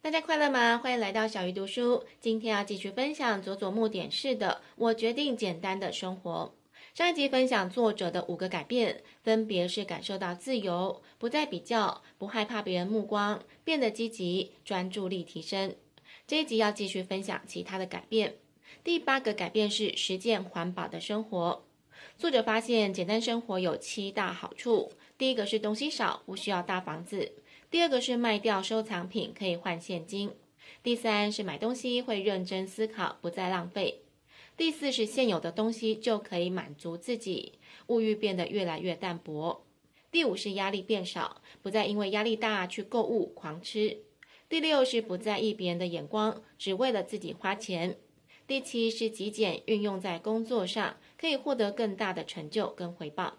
大家快乐吗？欢迎来到小鱼读书。今天要继续分享佐佐木典士的《我决定简单的生活》。上一集分享作者的五个改变，分别是感受到自由，不再比较，不害怕别人目光，变得积极，专注力提升。这一集要继续分享其他的改变。第八个改变是实践环保的生活。作者发现简单生活有七大好处。第一个是东西少，不需要大房子。第二个是卖掉收藏品可以换现金，第三是买东西会认真思考，不再浪费，第四是现有的东西就可以满足自己，物欲变得越来越淡薄，第五是压力变少，不再因为压力大去购物狂吃，第六是不在意别人的眼光，只为了自己花钱，第七是极简运用在工作上，可以获得更大的成就跟回报。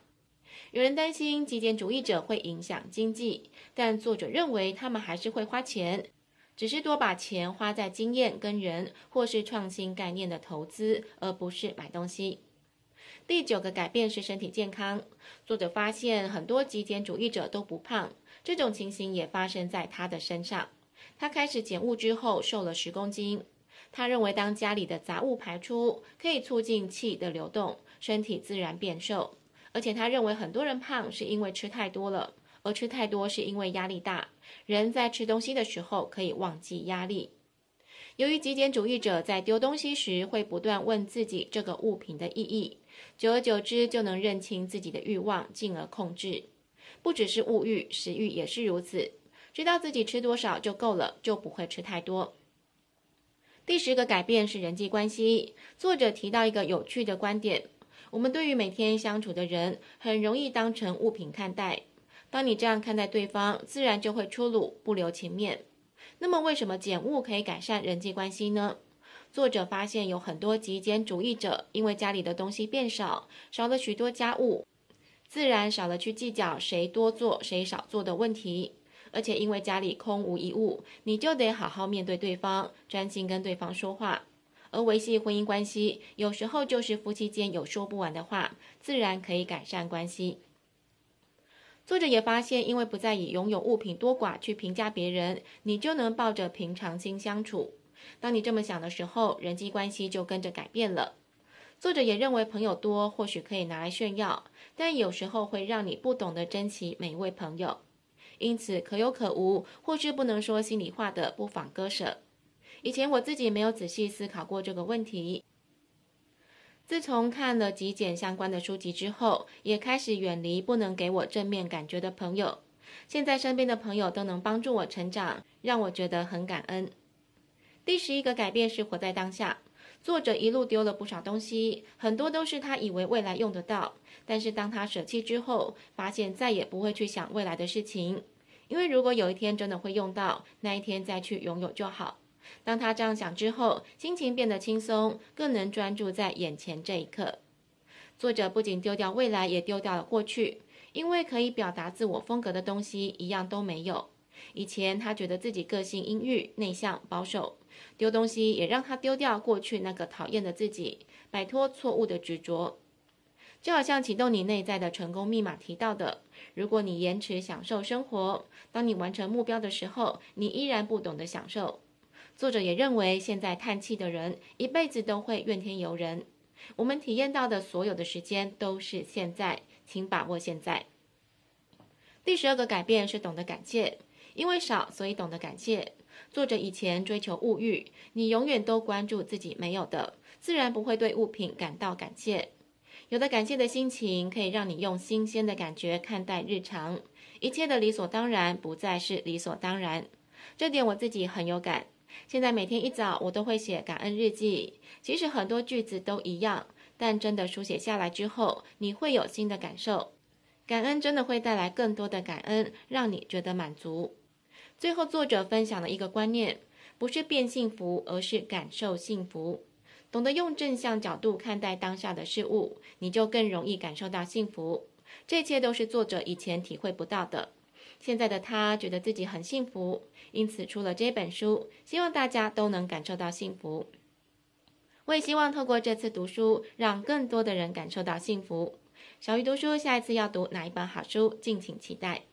有人担心极简主义者会影响经济，但作者认为他们还是会花钱，只是多把钱花在经验跟人，或是创新概念的投资，而不是买东西。第九个改变是身体健康。作者发现很多极简主义者都不胖，这种情形也发生在他的身上。他开始减物之后瘦了十公斤。他认为当家里的杂物排出，可以促进气的流动，身体自然变瘦。而且他认为很多人胖是因为吃太多了，而吃太多是因为压力大。人在吃东西的时候可以忘记压力。由于极简主义者在丢东西时会不断问自己这个物品的意义，久而久之就能认清自己的欲望，进而控制。不只是物欲，食欲也是如此。知道自己吃多少就够了，就不会吃太多。第十个改变是人际关系。作者提到一个有趣的观点。我们对于每天相处的人，很容易当成物品看待。当你这样看待对方，自然就会出鲁，不留情面。那么，为什么减物可以改善人际关系呢？作者发现有很多极简主义者，因为家里的东西变少，少了许多家务，自然少了去计较谁多做谁少做的问题。而且，因为家里空无一物，你就得好好面对对方，专心跟对方说话。而维系婚姻关系，有时候就是夫妻间有说不完的话，自然可以改善关系。作者也发现，因为不再以拥有物品多寡去评价别人，你就能抱着平常心相处。当你这么想的时候，人际关系就跟着改变了。作者也认为，朋友多或许可以拿来炫耀，但有时候会让你不懂得珍惜每一位朋友。因此，可有可无，或是不能说心里话的，不妨割舍。以前我自己没有仔细思考过这个问题。自从看了极简相关的书籍之后，也开始远离不能给我正面感觉的朋友。现在身边的朋友都能帮助我成长，让我觉得很感恩。第十一个改变是活在当下。作者一路丢了不少东西，很多都是他以为未来用得到，但是当他舍弃之后，发现再也不会去想未来的事情，因为如果有一天真的会用到，那一天再去拥有就好。当他这样想之后，心情变得轻松，更能专注在眼前这一刻。作者不仅丢掉未来，也丢掉了过去，因为可以表达自我风格的东西一样都没有。以前他觉得自己个性阴郁、内向、保守，丢东西也让他丢掉过去那个讨厌的自己，摆脱错误的执着。就好像启动你内在的成功密码提到的，如果你延迟享受生活，当你完成目标的时候，你依然不懂得享受。作者也认为，现在叹气的人一辈子都会怨天尤人。我们体验到的所有的时间都是现在，请把握现在。第十二个改变是懂得感谢，因为少，所以懂得感谢。作者以前追求物欲，你永远都关注自己没有的，自然不会对物品感到感谢。有了感谢的心情，可以让你用新鲜的感觉看待日常，一切的理所当然不再是理所当然。这点我自己很有感。现在每天一早，我都会写感恩日记。其实很多句子都一样，但真的书写下来之后，你会有新的感受。感恩真的会带来更多的感恩，让你觉得满足。最后，作者分享了一个观念：不是变幸福，而是感受幸福。懂得用正向角度看待当下的事物，你就更容易感受到幸福。这些都是作者以前体会不到的。现在的他觉得自己很幸福，因此出了这本书，希望大家都能感受到幸福。我也希望透过这次读书，让更多的人感受到幸福。小鱼读书，下一次要读哪一本好书，敬请期待。